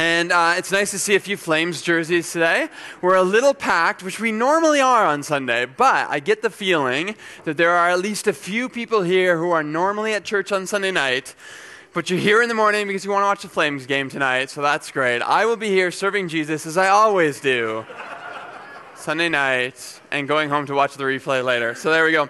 And uh, it's nice to see a few Flames jerseys today. We're a little packed, which we normally are on Sunday, but I get the feeling that there are at least a few people here who are normally at church on Sunday night, but you're here in the morning because you want to watch the Flames game tonight, so that's great. I will be here serving Jesus as I always do. Sunday night and going home to watch the replay later. So there we go.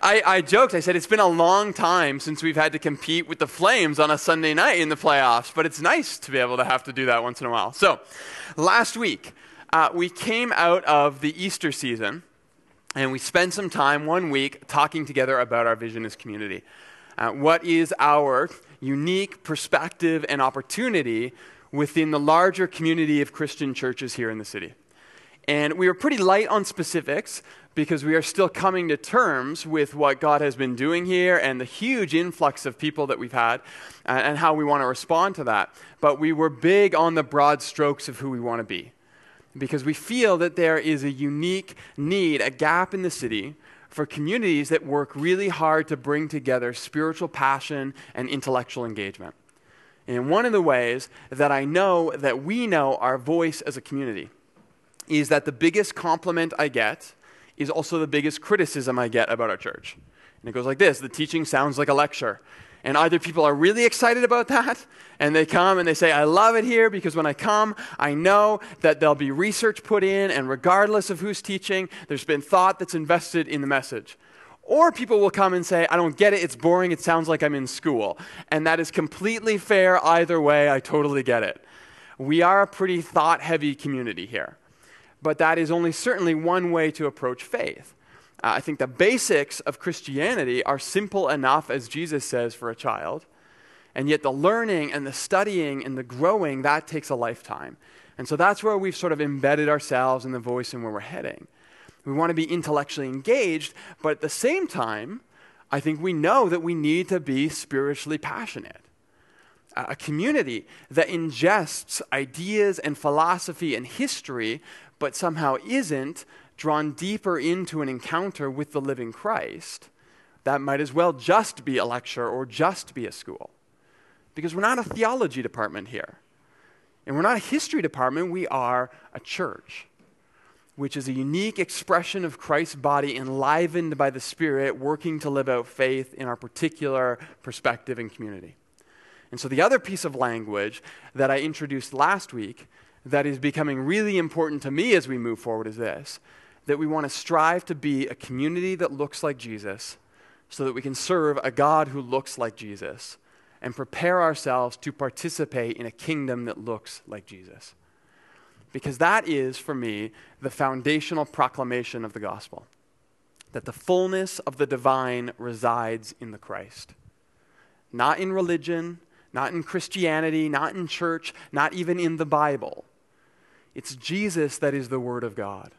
I, I joked, I said it's been a long time since we've had to compete with the Flames on a Sunday night in the playoffs, but it's nice to be able to have to do that once in a while. So last week, uh, we came out of the Easter season and we spent some time, one week, talking together about our vision as community. Uh, what is our unique perspective and opportunity within the larger community of Christian churches here in the city? And we were pretty light on specifics because we are still coming to terms with what God has been doing here and the huge influx of people that we've had uh, and how we want to respond to that. But we were big on the broad strokes of who we want to be because we feel that there is a unique need, a gap in the city for communities that work really hard to bring together spiritual passion and intellectual engagement. And one of the ways that I know that we know our voice as a community is that the biggest compliment I get is also the biggest criticism I get about our church. And it goes like this the teaching sounds like a lecture. And either people are really excited about that and they come and they say, I love it here because when I come, I know that there'll be research put in, and regardless of who's teaching, there's been thought that's invested in the message. Or people will come and say, I don't get it, it's boring, it sounds like I'm in school. And that is completely fair either way, I totally get it. We are a pretty thought heavy community here but that is only certainly one way to approach faith. Uh, I think the basics of Christianity are simple enough, as Jesus says, for a child. And yet, the learning and the studying and the growing, that takes a lifetime. And so that's where we've sort of embedded ourselves in the voice and where we're heading. We want to be intellectually engaged, but at the same time, I think we know that we need to be spiritually passionate. A community that ingests ideas and philosophy and history, but somehow isn't drawn deeper into an encounter with the living Christ, that might as well just be a lecture or just be a school. Because we're not a theology department here. And we're not a history department, we are a church, which is a unique expression of Christ's body enlivened by the Spirit, working to live out faith in our particular perspective and community. And so, the other piece of language that I introduced last week that is becoming really important to me as we move forward is this that we want to strive to be a community that looks like Jesus so that we can serve a God who looks like Jesus and prepare ourselves to participate in a kingdom that looks like Jesus. Because that is, for me, the foundational proclamation of the gospel that the fullness of the divine resides in the Christ, not in religion, not in Christianity, not in church, not even in the Bible it's Jesus that is the Word of God,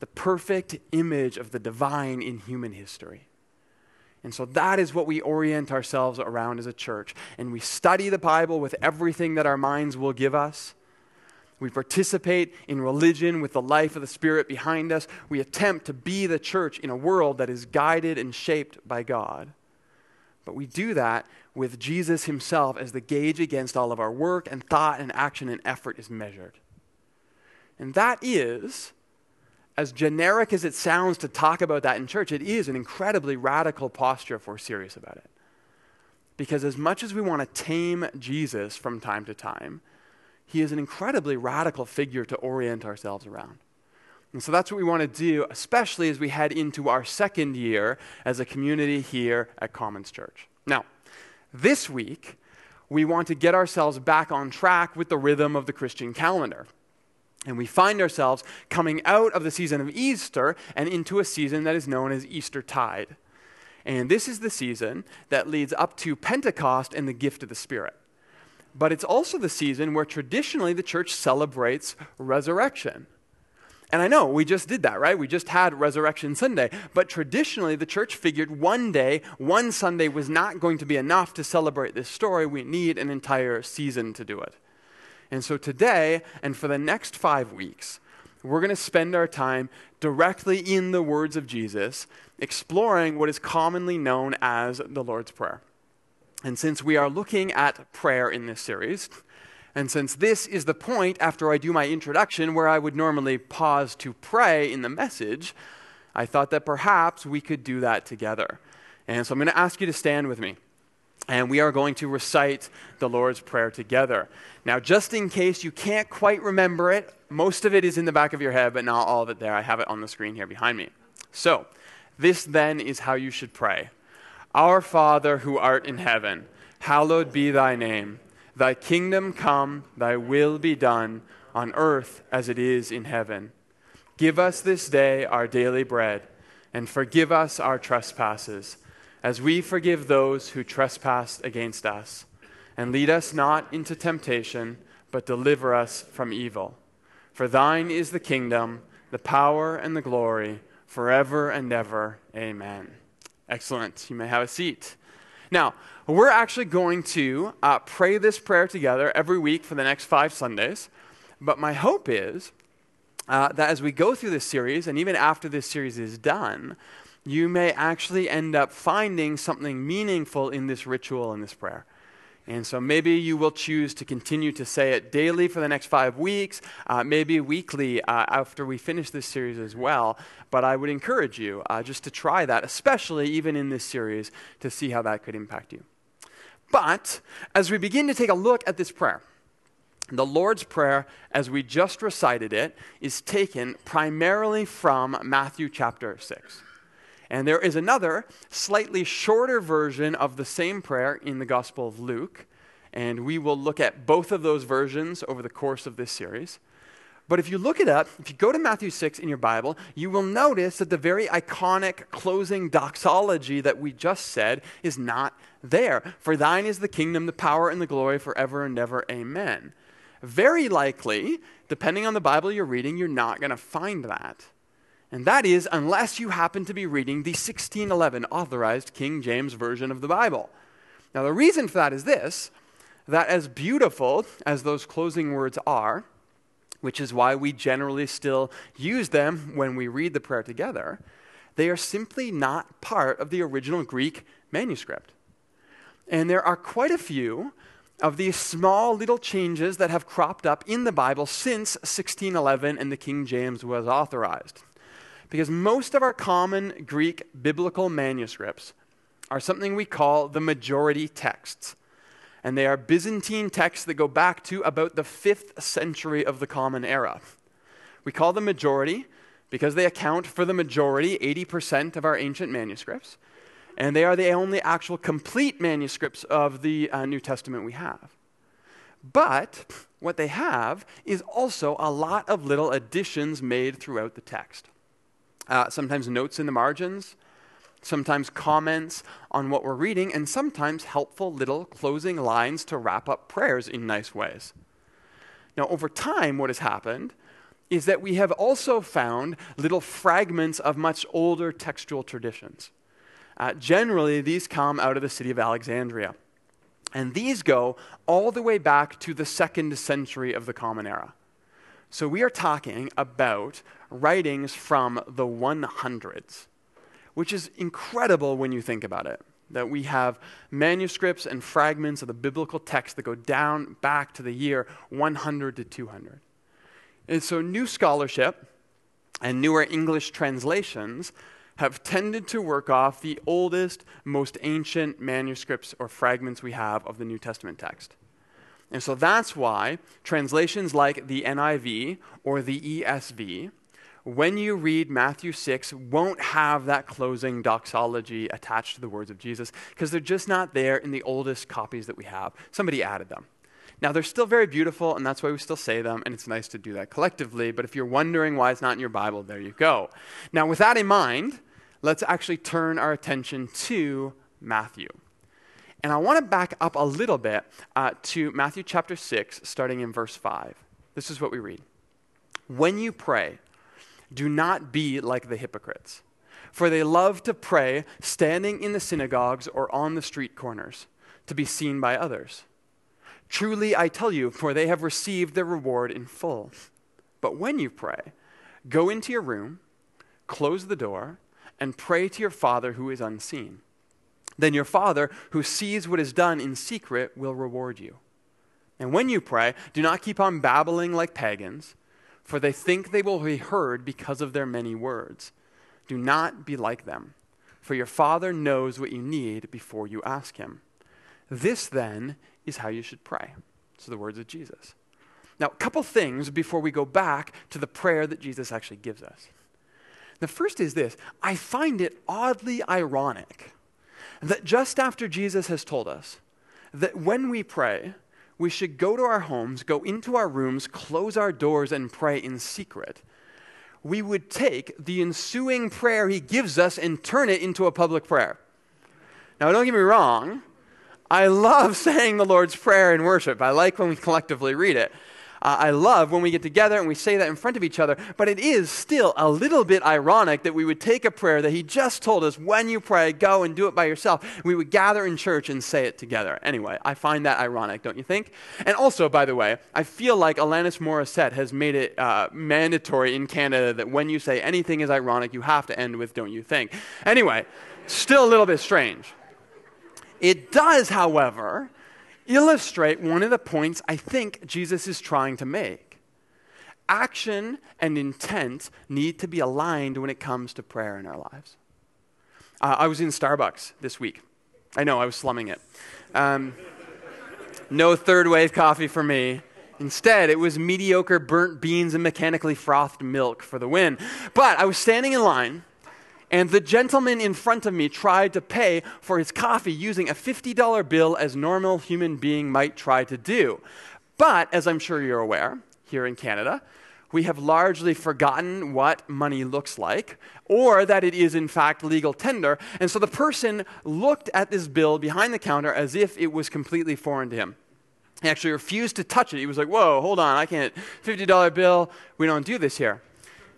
the perfect image of the divine in human history. And so that is what we orient ourselves around as a church. And we study the Bible with everything that our minds will give us. We participate in religion with the life of the Spirit behind us. We attempt to be the church in a world that is guided and shaped by God. But we do that with Jesus Himself as the gauge against all of our work and thought and action and effort is measured. And that is, as generic as it sounds to talk about that in church, it is an incredibly radical posture if we're serious about it. Because as much as we want to tame Jesus from time to time, he is an incredibly radical figure to orient ourselves around. And so that's what we want to do, especially as we head into our second year as a community here at Commons Church. Now, this week, we want to get ourselves back on track with the rhythm of the Christian calendar. And we find ourselves coming out of the season of Easter and into a season that is known as Easter Tide. And this is the season that leads up to Pentecost and the gift of the Spirit. But it's also the season where traditionally the church celebrates resurrection. And I know we just did that, right? We just had Resurrection Sunday. But traditionally, the church figured one day, one Sunday was not going to be enough to celebrate this story. We need an entire season to do it. And so today and for the next five weeks, we're going to spend our time directly in the words of Jesus, exploring what is commonly known as the Lord's Prayer. And since we are looking at prayer in this series, And since this is the point after I do my introduction where I would normally pause to pray in the message, I thought that perhaps we could do that together. And so I'm going to ask you to stand with me. And we are going to recite the Lord's Prayer together. Now, just in case you can't quite remember it, most of it is in the back of your head, but not all of it there. I have it on the screen here behind me. So, this then is how you should pray Our Father who art in heaven, hallowed be thy name. Thy kingdom come, thy will be done, on earth as it is in heaven. Give us this day our daily bread, and forgive us our trespasses as we forgive those who trespass against us. And lead us not into temptation, but deliver us from evil. For thine is the kingdom, the power, and the glory, forever and ever. Amen. Excellent. You may have a seat. Now, we're actually going to uh, pray this prayer together every week for the next five Sundays. But my hope is uh, that as we go through this series, and even after this series is done, you may actually end up finding something meaningful in this ritual and this prayer. And so maybe you will choose to continue to say it daily for the next five weeks, uh, maybe weekly uh, after we finish this series as well. But I would encourage you uh, just to try that, especially even in this series, to see how that could impact you. But as we begin to take a look at this prayer, the Lord's Prayer, as we just recited it, is taken primarily from Matthew chapter 6. And there is another, slightly shorter version of the same prayer in the Gospel of Luke. And we will look at both of those versions over the course of this series. But if you look it up, if you go to Matthew 6 in your Bible, you will notice that the very iconic closing doxology that we just said is not there. For thine is the kingdom, the power, and the glory forever and ever. Amen. Very likely, depending on the Bible you're reading, you're not going to find that. And that is unless you happen to be reading the 1611 authorized King James Version of the Bible. Now, the reason for that is this that as beautiful as those closing words are, which is why we generally still use them when we read the prayer together, they are simply not part of the original Greek manuscript. And there are quite a few of these small little changes that have cropped up in the Bible since 1611 and the King James was authorized. Because most of our common Greek biblical manuscripts are something we call the majority texts. And they are Byzantine texts that go back to about the 5th century of the Common Era. We call them majority because they account for the majority, 80% of our ancient manuscripts. And they are the only actual complete manuscripts of the uh, New Testament we have. But what they have is also a lot of little additions made throughout the text uh, sometimes notes in the margins, sometimes comments on what we're reading, and sometimes helpful little closing lines to wrap up prayers in nice ways. Now, over time, what has happened is that we have also found little fragments of much older textual traditions. Uh, generally, these come out of the city of Alexandria. And these go all the way back to the second century of the Common Era. So we are talking about writings from the 100s, which is incredible when you think about it. That we have manuscripts and fragments of the biblical text that go down back to the year 100 to 200. And so, new scholarship and newer English translations have tended to work off the oldest, most ancient manuscripts or fragments we have of the New Testament text. And so that's why translations like the NIV or the ESV, when you read Matthew 6, won't have that closing doxology attached to the words of Jesus because they're just not there in the oldest copies that we have. Somebody added them. Now, they're still very beautiful, and that's why we still say them, and it's nice to do that collectively. But if you're wondering why it's not in your Bible, there you go. Now, with that in mind, let's actually turn our attention to Matthew. And I want to back up a little bit uh, to Matthew chapter 6, starting in verse 5. This is what we read When you pray, do not be like the hypocrites, for they love to pray standing in the synagogues or on the street corners to be seen by others. Truly, I tell you, for they have received their reward in full. But when you pray, go into your room, close the door, and pray to your Father who is unseen then your Father, who sees what is done in secret, will reward you. And when you pray, do not keep on babbling like pagans, for they think they will be heard because of their many words. Do not be like them, for your Father knows what you need before you ask Him. This, then, is how you should pray. So, the words of Jesus. Now, a couple things before we go back to the prayer that Jesus actually gives us. The first is this I find it oddly ironic that just after Jesus has told us that when we pray, we should go to our homes, go into our rooms, close our doors, and pray in secret. We would take the ensuing prayer he gives us and turn it into a public prayer. Now, don't get me wrong, I love saying the Lord's Prayer in worship. I like when we collectively read it. Uh, I love when we get together and we say that in front of each other, but it is still a little bit ironic that we would take a prayer that He just told us when you pray, go and do it by yourself. We would gather in church and say it together. Anyway, I find that ironic, don't you think? And also, by the way, I feel like Alanis Morissette has made it uh, mandatory in Canada that when you say anything is ironic, you have to end with don't you think. Anyway, still a little bit strange. It does, however, illustrate one of the points I think Jesus is trying to make. Action and intent need to be aligned when it comes to prayer in our lives. Uh, I was in Starbucks this week. I know, I was slumming it. Um, no third wave coffee for me. Instead, it was mediocre burnt beans and mechanically frothed milk for the win. But I was standing in line and the gentleman in front of me tried to pay for his coffee using a $50 bill as normal human being might try to do. But as I'm sure you're aware, here in Canada, we have largely forgotten what money looks like, or that it is in fact legal tender. And so the person looked at this bill behind the counter as if it was completely foreign to him. He actually refused to touch it. He was like, Whoa, hold on, I can't. $50 bill, we don't do this here.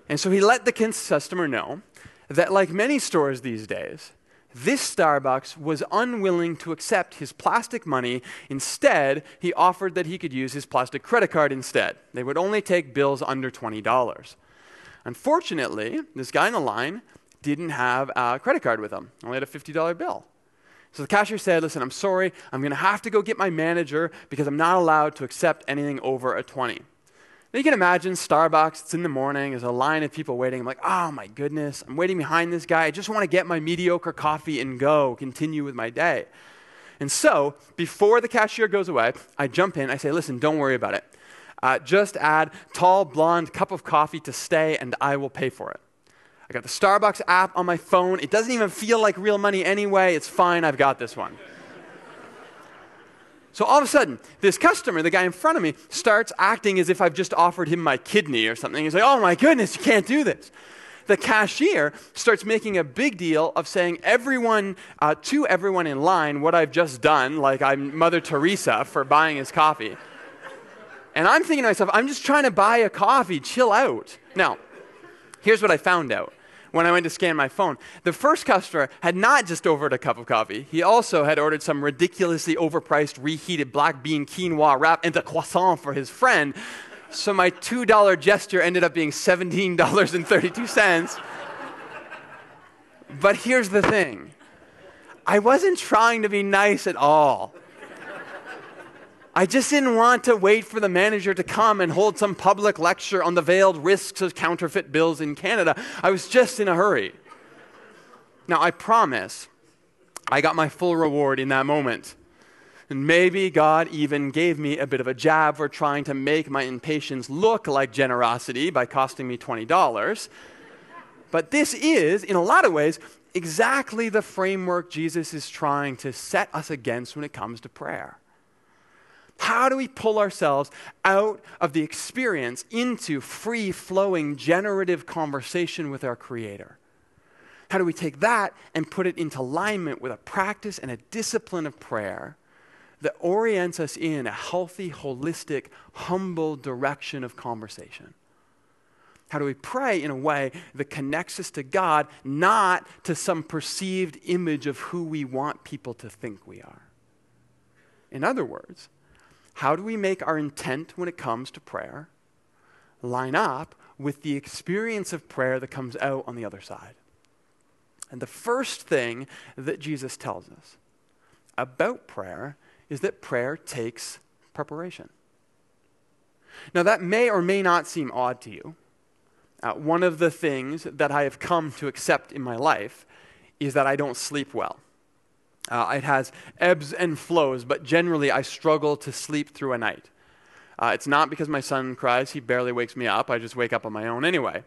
And so he let the customer know that, like many stores these days, this Starbucks was unwilling to accept his plastic money. Instead, he offered that he could use his plastic credit card instead. They would only take bills under $20. Unfortunately, this guy in the line didn't have a credit card with him, only had a $50 bill. So the cashier said, Listen, I'm sorry, I'm going to have to go get my manager because I'm not allowed to accept anything over a 20. Now you can imagine Starbucks, it's in the morning, there's a line of people waiting. I'm like, oh my goodness, I'm waiting behind this guy. I just want to get my mediocre coffee and go, continue with my day. And so, before the cashier goes away, I jump in, I say, listen, don't worry about it. Uh, just add tall, blonde cup of coffee to stay, and I will pay for it. I got the Starbucks app on my phone. It doesn't even feel like real money anyway. It's fine, I've got this one. So all of a sudden, this customer, the guy in front of me, starts acting as if I've just offered him my kidney or something. He's like, oh my goodness, you can't do this. The cashier starts making a big deal of saying everyone uh, to everyone in line what I've just done, like I'm Mother Teresa for buying his coffee. And I'm thinking to myself, I'm just trying to buy a coffee, chill out. Now, here's what I found out when I went to scan my phone. The first customer had not just ordered a cup of coffee, he also had ordered some ridiculously overpriced reheated black bean quinoa wrap and a croissant for his friend. So my $2 gesture ended up being $17.32. but here's the thing I wasn't trying to be nice at all. I just didn't want to wait for the manager to come and hold some public lecture on the veiled risks of counterfeit bills in Canada. I was just in a hurry. Now, I promise I got my full reward in that moment. And maybe God even gave me a bit of a jab for trying to make my impatience look like generosity by costing me $20. But this is, in a lot of ways, exactly the framework Jesus is trying to set us against when it comes to prayer. How do we pull ourselves out of the experience into free flowing, generative conversation with our Creator? How do we take that and put it into alignment with a practice and a discipline of prayer that orients us in a healthy, holistic, humble direction of conversation? How do we pray in a way that connects us to God, not to some perceived image of who we want people to think we are? In other words, how do we make our intent when it comes to prayer line up with the experience of prayer that comes out on the other side? And the first thing that Jesus tells us about prayer is that prayer takes preparation. Now, that may or may not seem odd to you. Uh, one of the things that I have come to accept in my life is that I don't sleep well. Uh, it has ebbs and flows, but generally I struggle to sleep through a night. Uh, it's not because my son cries, he barely wakes me up. I just wake up on my own anyway.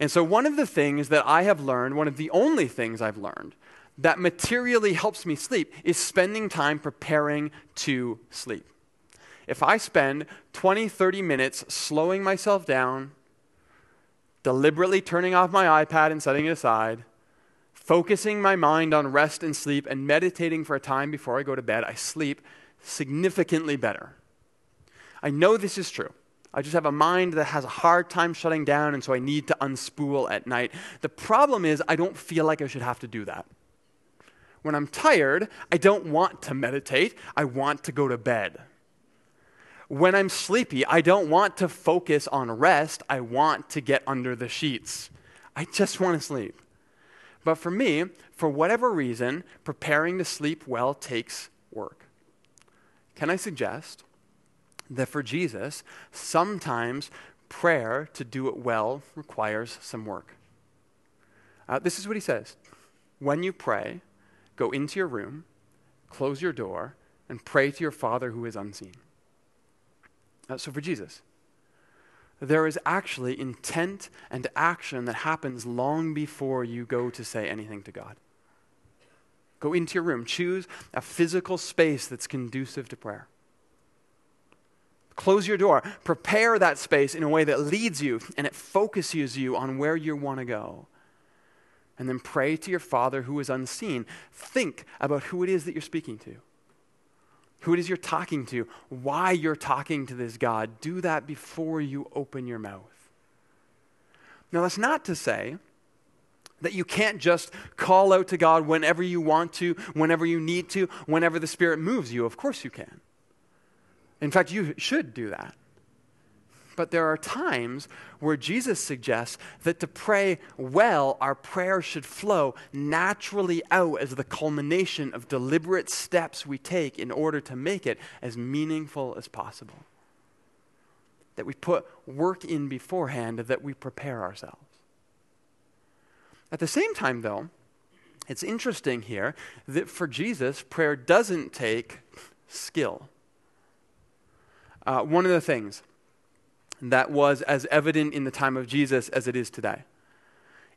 And so, one of the things that I have learned, one of the only things I've learned that materially helps me sleep, is spending time preparing to sleep. If I spend 20, 30 minutes slowing myself down, deliberately turning off my iPad and setting it aside, focusing my mind on rest and sleep, and meditating for a time before I go to bed, I sleep significantly better. I know this is true. I just have a mind that has a hard time shutting down, and so I need to unspool at night. The problem is, I don't feel like I should have to do that. When I'm tired, I don't want to meditate, I want to go to bed. When I'm sleepy, I don't want to focus on rest, I want to get under the sheets. I just want to sleep. But for me, for whatever reason, preparing to sleep well takes work. Can I suggest that for Jesus, sometimes prayer to do it well requires some work? Uh, this is what he says When you pray, go into your room, close your door, and pray to your Father who is unseen. Uh, so for Jesus, there is actually intent and action that happens long before you go to say anything to God. Go into your room, choose a physical space that's conducive to prayer. Close your door, prepare that space in a way that leads you and it focuses you on where you want to go. And then pray to your Father who is unseen. Think about who it is that you're speaking to who it is you're talking to, why you're talking to this God. Do that before you open your mouth. Now, that's not to say that you can't just call out to God whenever you want to, whenever you need to, whenever the Spirit moves you. Of course you can. In fact, you should do that. But there are times where Jesus suggests that to pray well, our prayer should flow naturally out as the culmination of deliberate steps we take in order to make it as meaningful as possible. That we put work in beforehand, that we prepare ourselves. At the same time, though, it's interesting here that for Jesus, prayer doesn't take skill. Uh, one of the things that was as evident in the time of Jesus as it is today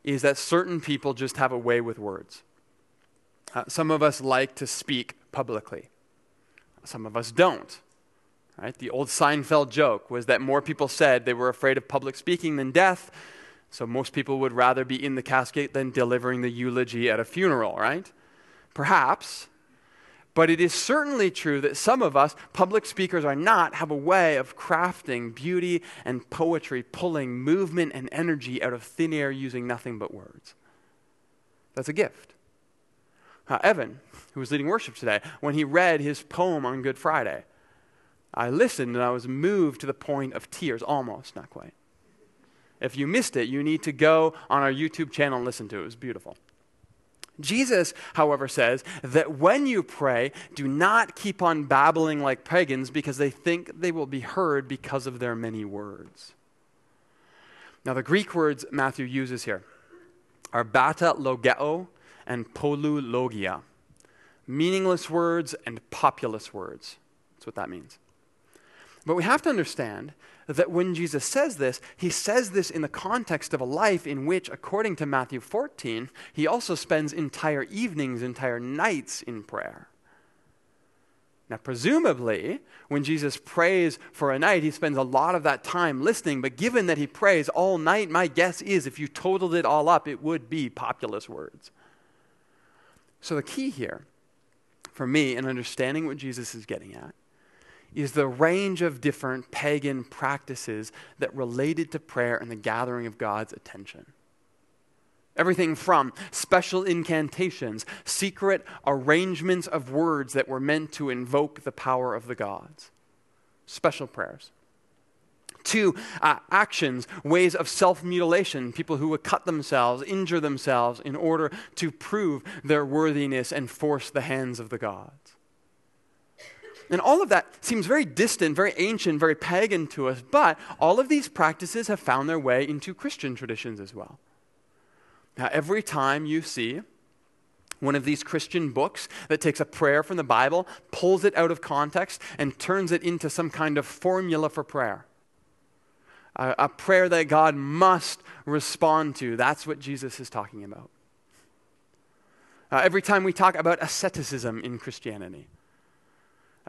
is that certain people just have a way with words. Uh, some of us like to speak publicly, some of us don't. Right? The old Seinfeld joke was that more people said they were afraid of public speaking than death, so most people would rather be in the casket than delivering the eulogy at a funeral, right? Perhaps but it is certainly true that some of us, public speakers are not, have a way of crafting beauty and poetry, pulling movement and energy out of thin air using nothing but words. That's a gift. Evan, who was leading worship today, when he read his poem on Good Friday, I listened and I was moved to the point of tears, almost, not quite. If you missed it, you need to go on our YouTube channel and listen to it. It was beautiful. Jesus, however, says that when you pray, do not keep on babbling like pagans because they think they will be heard because of their many words. Now, the Greek words Matthew uses here are bata logeo and polu logia, meaningless words and populous words. That's what that means. But we have to understand that when Jesus says this, he says this in the context of a life in which, according to Matthew 14, he also spends entire evenings, entire nights in prayer. Now, presumably, when Jesus prays for a night, he spends a lot of that time listening. But given that he prays all night, my guess is if you totaled it all up, it would be populous words. So, the key here for me in understanding what Jesus is getting at is the range of different pagan practices that related to prayer and the gathering of God's attention. Everything from special incantations, secret arrangements of words that were meant to invoke the power of the gods, special prayers. to uh, actions, ways of self mutilation, people who would cut themselves, injure themselves in order to prove their worthiness and force the hands of the gods And all of that seems very distant, very ancient, very pagan to us, but all of these practices have found their way into Christian traditions as well. Now, every time you see one of these Christian books that takes a prayer from the Bible, pulls it out of context, and turns it into some kind of formula for prayer, a, a prayer that God must respond to, that's what Jesus is talking about. Uh, every time we talk about asceticism in Christianity,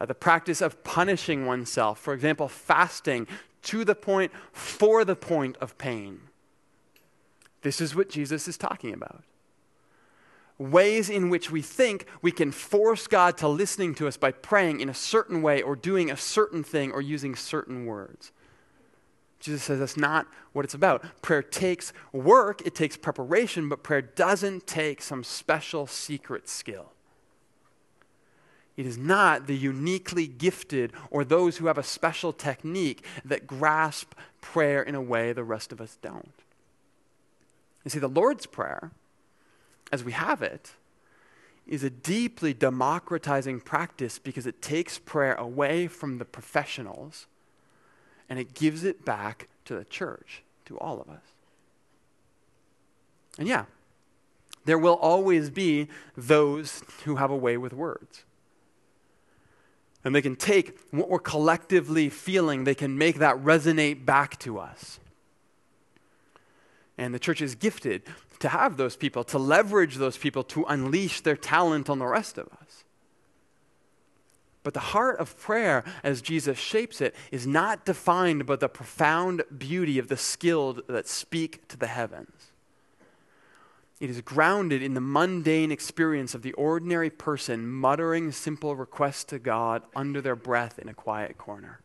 uh, the practice of punishing oneself, for example, fasting to the point, for the point of pain. This is what Jesus is talking about. Ways in which we think we can force God to listening to us by praying in a certain way or doing a certain thing or using certain words. Jesus says that's not what it's about. Prayer takes work, it takes preparation, but prayer doesn't take some special secret skill. It is not the uniquely gifted or those who have a special technique that grasp prayer in a way the rest of us don't. You see, the Lord's Prayer, as we have it, is a deeply democratizing practice because it takes prayer away from the professionals and it gives it back to the church, to all of us. And yeah, there will always be those who have a way with words. And they can take what we're collectively feeling, they can make that resonate back to us. And the church is gifted to have those people, to leverage those people to unleash their talent on the rest of us. But the heart of prayer, as Jesus shapes it, is not defined by the profound beauty of the skilled that speak to the heavens. It is grounded in the mundane experience of the ordinary person muttering simple requests to God under their breath in a quiet corner.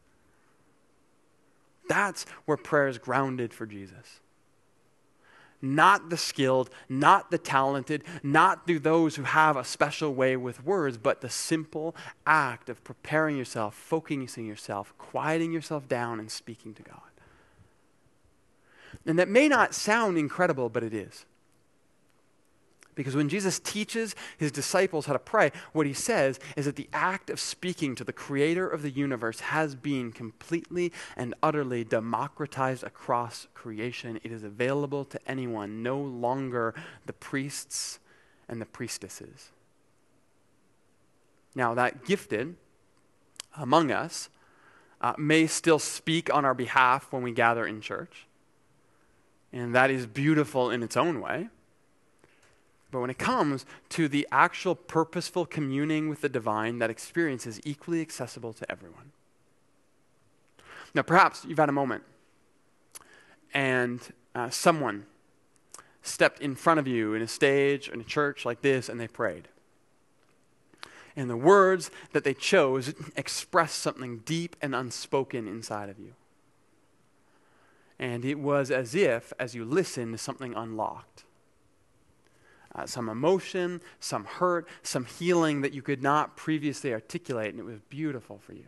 That's where prayer is grounded for Jesus. Not the skilled, not the talented, not through those who have a special way with words, but the simple act of preparing yourself, focusing yourself, quieting yourself down, and speaking to God. And that may not sound incredible, but it is. Because when Jesus teaches his disciples how to pray, what he says is that the act of speaking to the creator of the universe has been completely and utterly democratized across creation. It is available to anyone, no longer the priests and the priestesses. Now, that gifted among us uh, may still speak on our behalf when we gather in church. And that is beautiful in its own way. But when it comes to the actual purposeful communing with the divine, that experience is equally accessible to everyone. Now, perhaps you've had a moment and uh, someone stepped in front of you in a stage in a church like this and they prayed. And the words that they chose expressed something deep and unspoken inside of you. And it was as if, as you listened, something unlocked uh, some emotion, some hurt, some healing that you could not previously articulate, and it was beautiful for you.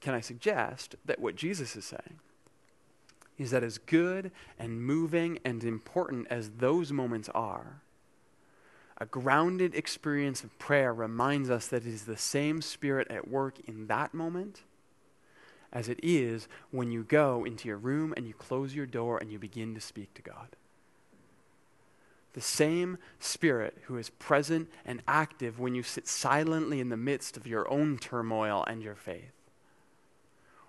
Can I suggest that what Jesus is saying is that as good and moving and important as those moments are, a grounded experience of prayer reminds us that it is the same spirit at work in that moment as it is when you go into your room and you close your door and you begin to speak to God the same Spirit who is present and active when you sit silently in the midst of your own turmoil and your faith,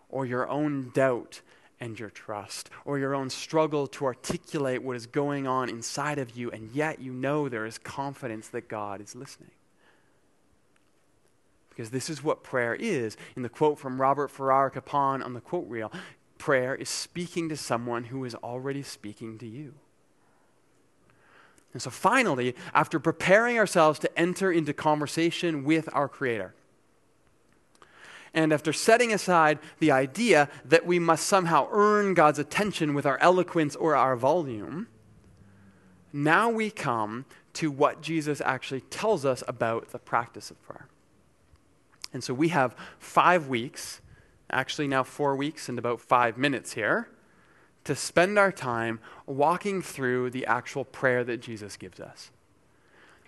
or your own doubt and your trust, or your own struggle to articulate what is going on inside of you, and yet you know there is confidence that God is listening. Because this is what prayer is. In the quote from Robert Farrar Capon on the quote reel, prayer is speaking to someone who is already speaking to you. And so finally, after preparing ourselves to enter into conversation with our Creator, and after setting aside the idea that we must somehow earn God's attention with our eloquence or our volume, now we come to what Jesus actually tells us about the practice of prayer. And so we have five weeks, actually now four weeks and about five minutes here, to spend our time walking through the actual prayer that Jesus gives us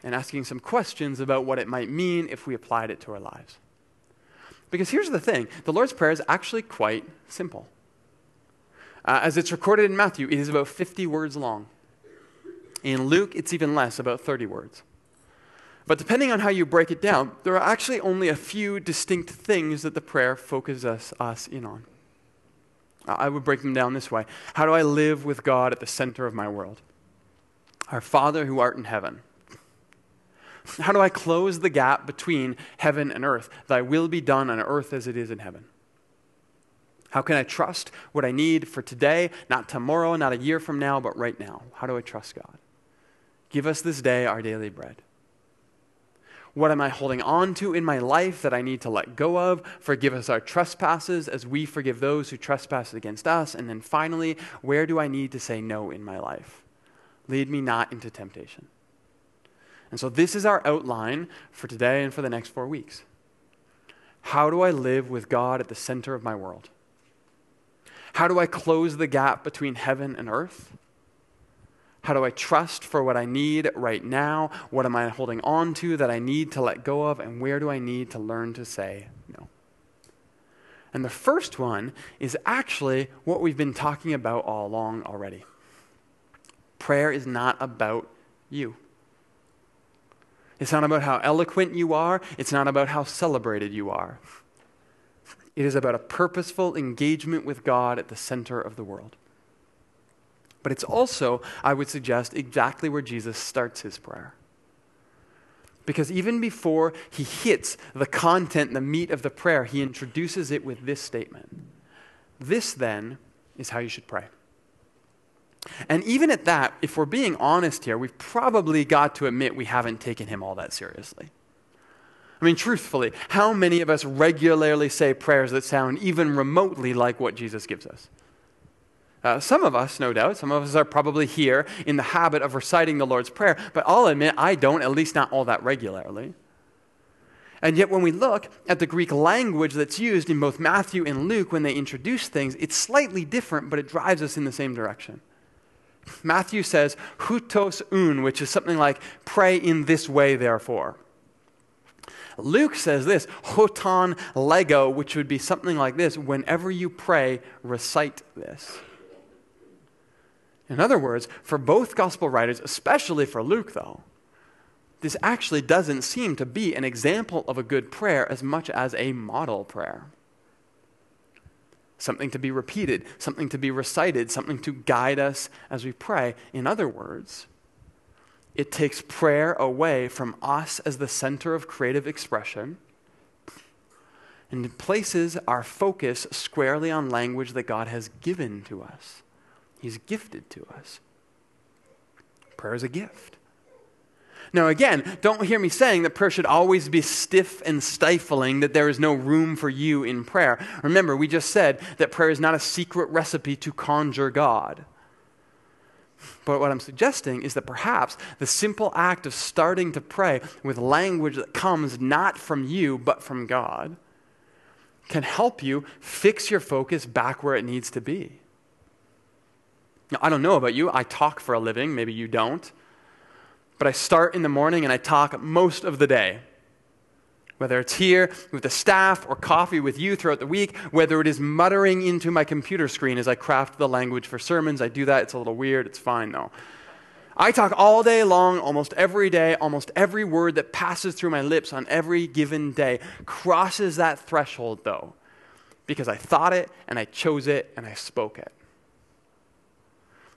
and asking some questions about what it might mean if we applied it to our lives. Because here's the thing the Lord's Prayer is actually quite simple. Uh, as it's recorded in Matthew, it is about 50 words long. In Luke, it's even less, about 30 words. But depending on how you break it down, there are actually only a few distinct things that the prayer focuses us, us in on. I would break them down this way How do I live with God at the center of my world? Our Father who art in heaven. How do I close the gap between heaven and earth? Thy will be done on earth as it is in heaven. How can I trust what I need for today, not tomorrow, not a year from now, but right now? How do I trust God? Give us this day our daily bread. What am I holding on to in my life that I need to let go of? Forgive us our trespasses as we forgive those who trespass against us. And then finally, where do I need to say no in my life? Lead me not into temptation. And so, this is our outline for today and for the next four weeks. How do I live with God at the center of my world? How do I close the gap between heaven and earth? How do I trust for what I need right now? What am I holding on to that I need to let go of? And where do I need to learn to say no? And the first one is actually what we've been talking about all along already. Prayer is not about you. It's not about how eloquent you are, it's not about how celebrated you are. It is about a purposeful engagement with God at the center of the world. But it's also, I would suggest, exactly where Jesus starts his prayer. Because even before he hits the content, the meat of the prayer, he introduces it with this statement This, then, is how you should pray. And even at that, if we're being honest here, we've probably got to admit we haven't taken him all that seriously. I mean, truthfully, how many of us regularly say prayers that sound even remotely like what Jesus gives us? Uh, some of us, no doubt, some of us are probably here in the habit of reciting the Lord's Prayer, but I'll admit I don't, at least not all that regularly. And yet, when we look at the Greek language that's used in both Matthew and Luke when they introduce things, it's slightly different, but it drives us in the same direction. Matthew says, hutos un, which is something like, pray in this way, therefore. Luke says this, hoton lego, which would be something like this whenever you pray, recite this. In other words, for both gospel writers, especially for Luke, though, this actually doesn't seem to be an example of a good prayer as much as a model prayer. Something to be repeated, something to be recited, something to guide us as we pray. In other words, it takes prayer away from us as the center of creative expression and places our focus squarely on language that God has given to us. He's gifted to us. Prayer is a gift. Now, again, don't hear me saying that prayer should always be stiff and stifling, that there is no room for you in prayer. Remember, we just said that prayer is not a secret recipe to conjure God. But what I'm suggesting is that perhaps the simple act of starting to pray with language that comes not from you, but from God, can help you fix your focus back where it needs to be. Now, I don't know about you. I talk for a living. Maybe you don't. But I start in the morning and I talk most of the day. Whether it's here with the staff or coffee with you throughout the week, whether it is muttering into my computer screen as I craft the language for sermons, I do that. It's a little weird. It's fine though. I talk all day long, almost every day, almost every word that passes through my lips on every given day crosses that threshold though, because I thought it and I chose it and I spoke it.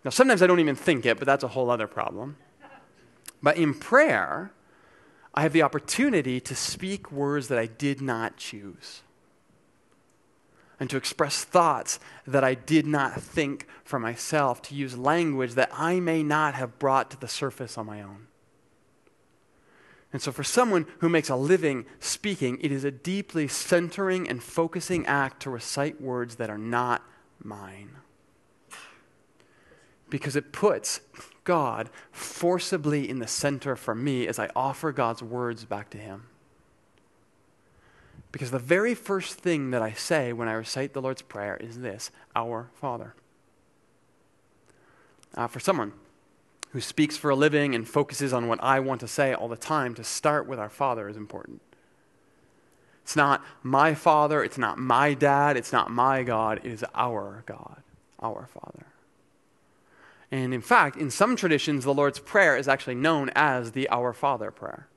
Now, sometimes I don't even think it, but that's a whole other problem. But in prayer, I have the opportunity to speak words that I did not choose and to express thoughts that I did not think for myself, to use language that I may not have brought to the surface on my own. And so, for someone who makes a living speaking, it is a deeply centering and focusing act to recite words that are not mine because it puts God forcibly in the center for me as I offer God's words back to Him. Because the very first thing that I say when I recite the Lord's Prayer is this Our Father. Uh, for someone who speaks for a living and focuses on what I want to say all the time, to start with our Father is important. It's not my father, it's not my dad, it's not my God, it is our God, our Father. And in fact, in some traditions, the Lord's Prayer is actually known as the Our Father prayer.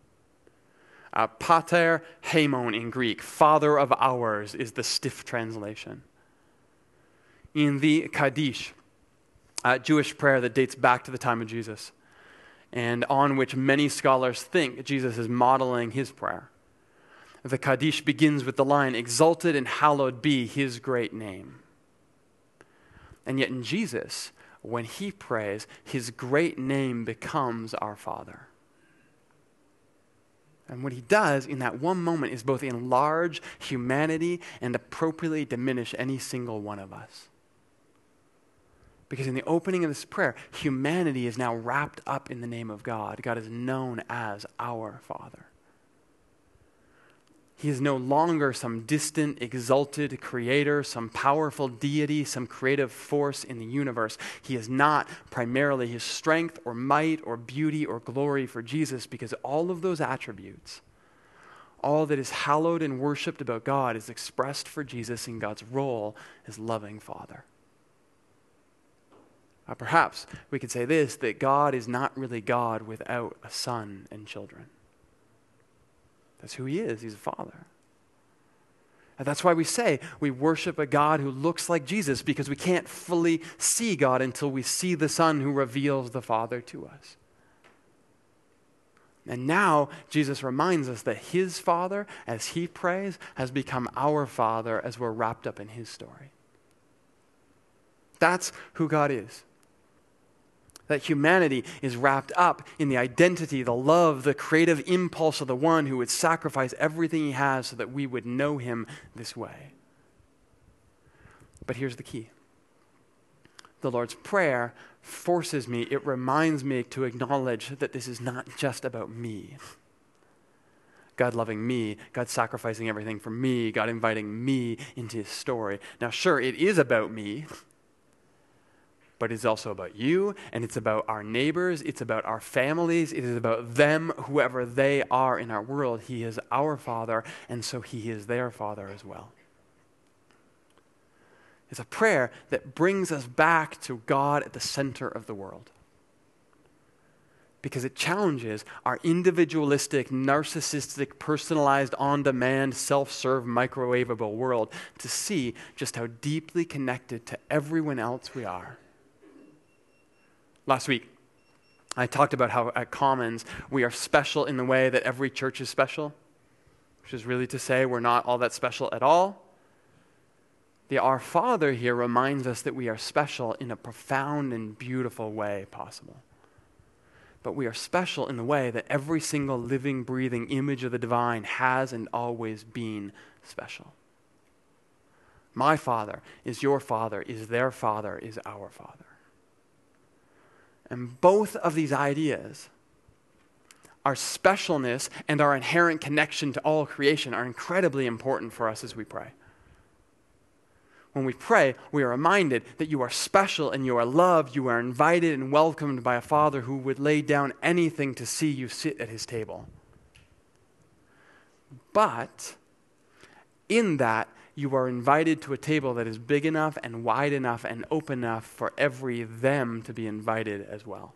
Uh, pater haimon in Greek, Father of ours, is the stiff translation. In the Kaddish, uh, Jewish prayer that dates back to the time of Jesus, and on which many scholars think Jesus is modeling his prayer. The Kaddish begins with the line, Exalted and hallowed be his great name. And yet in Jesus, when he prays, his great name becomes our Father. And what he does in that one moment is both enlarge humanity and appropriately diminish any single one of us. Because in the opening of this prayer, humanity is now wrapped up in the name of God. God is known as our Father. He is no longer some distant, exalted creator, some powerful deity, some creative force in the universe. He is not primarily his strength or might or beauty or glory for Jesus because all of those attributes, all that is hallowed and worshiped about God, is expressed for Jesus in God's role as loving Father. Uh, perhaps we could say this that God is not really God without a son and children. That's who he is. He's a father. And that's why we say we worship a God who looks like Jesus because we can't fully see God until we see the Son who reveals the Father to us. And now Jesus reminds us that his Father, as he prays, has become our Father as we're wrapped up in his story. That's who God is that humanity is wrapped up in the identity, the love, the creative impulse of the one who would sacrifice everything he has so that we would know him this way. But here's the key the Lord's Prayer forces me, it reminds me to acknowledge that this is not just about me. God loving me, God sacrificing everything for me, God inviting me into his story. Now, sure, it is about me but it's also about you, and it's about our neighbors, it's about our families, it is about them, whoever they are in our world. He is our Father, and so He is their Father as well. It's a prayer that brings us back to God at the center of the world. Because it challenges our individualistic, narcissistic, personalized, on demand, self serve, microwavable world to see just how deeply connected to everyone else we are Last week, I talked about how at Commons we are special in the way that every church is special, which is really to say we're not all that special at all. The Our Father here reminds us that we are special in a profound and beautiful way possible. But we are special in the way that every single living, breathing image of the divine has and always been special. My Father is your Father, is their Father, is our Father. And both of these ideas, our specialness and our inherent connection to all creation, are incredibly important for us as we pray. When we pray, we are reminded that you are special and you are loved, you are invited and welcomed by a Father who would lay down anything to see you sit at his table. But in that, you are invited to a table that is big enough and wide enough and open enough for every them to be invited as well.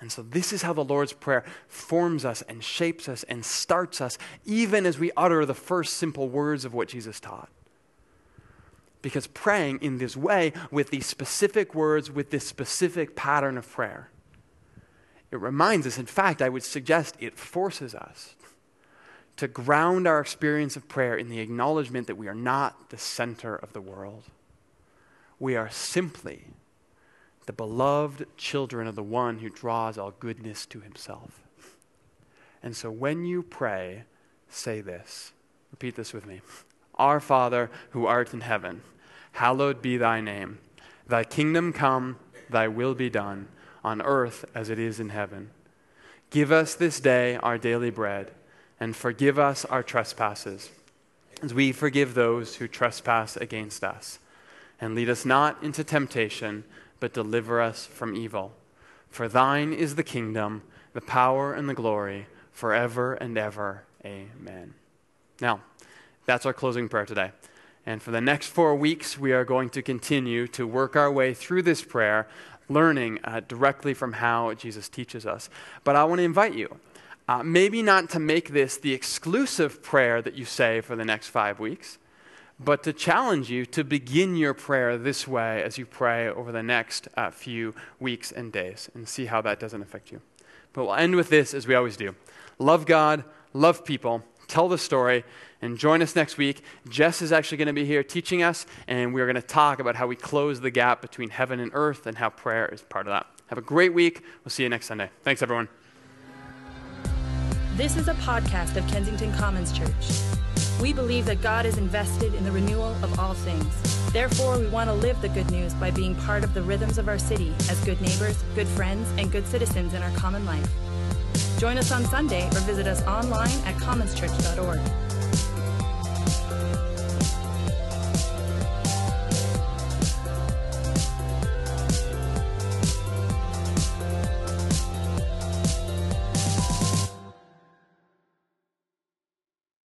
And so, this is how the Lord's Prayer forms us and shapes us and starts us, even as we utter the first simple words of what Jesus taught. Because praying in this way, with these specific words, with this specific pattern of prayer, it reminds us, in fact, I would suggest it forces us to ground our experience of prayer in the acknowledgement that we are not the center of the world. We are simply the beloved children of the one who draws all goodness to himself. And so when you pray, say this. Repeat this with me. Our Father, who art in heaven, hallowed be thy name. Thy kingdom come, thy will be done, on earth as it is in heaven. Give us this day our daily bread and forgive us our trespasses, as we forgive those who trespass against us. And lead us not into temptation, but deliver us from evil. For thine is the kingdom, the power, and the glory, forever and ever. Amen. Now, that's our closing prayer today. And for the next four weeks, we are going to continue to work our way through this prayer, learning uh, directly from how Jesus teaches us. But I want to invite you, uh, maybe not to make this the exclusive prayer that you say for the next five weeks, but to challenge you to begin your prayer this way as you pray over the next uh, few weeks and days and see how that doesn't affect you. But we'll end with this as we always do love God, love people, tell the story, and join us next week. Jess is actually going to be here teaching us, and we're going to talk about how we close the gap between heaven and earth and how prayer is part of that. Have a great week. We'll see you next Sunday. Thanks, everyone. This is a podcast of Kensington Commons Church. We believe that God is invested in the renewal of all things. Therefore, we want to live the good news by being part of the rhythms of our city as good neighbors, good friends, and good citizens in our common life. Join us on Sunday or visit us online at commonschurch.org.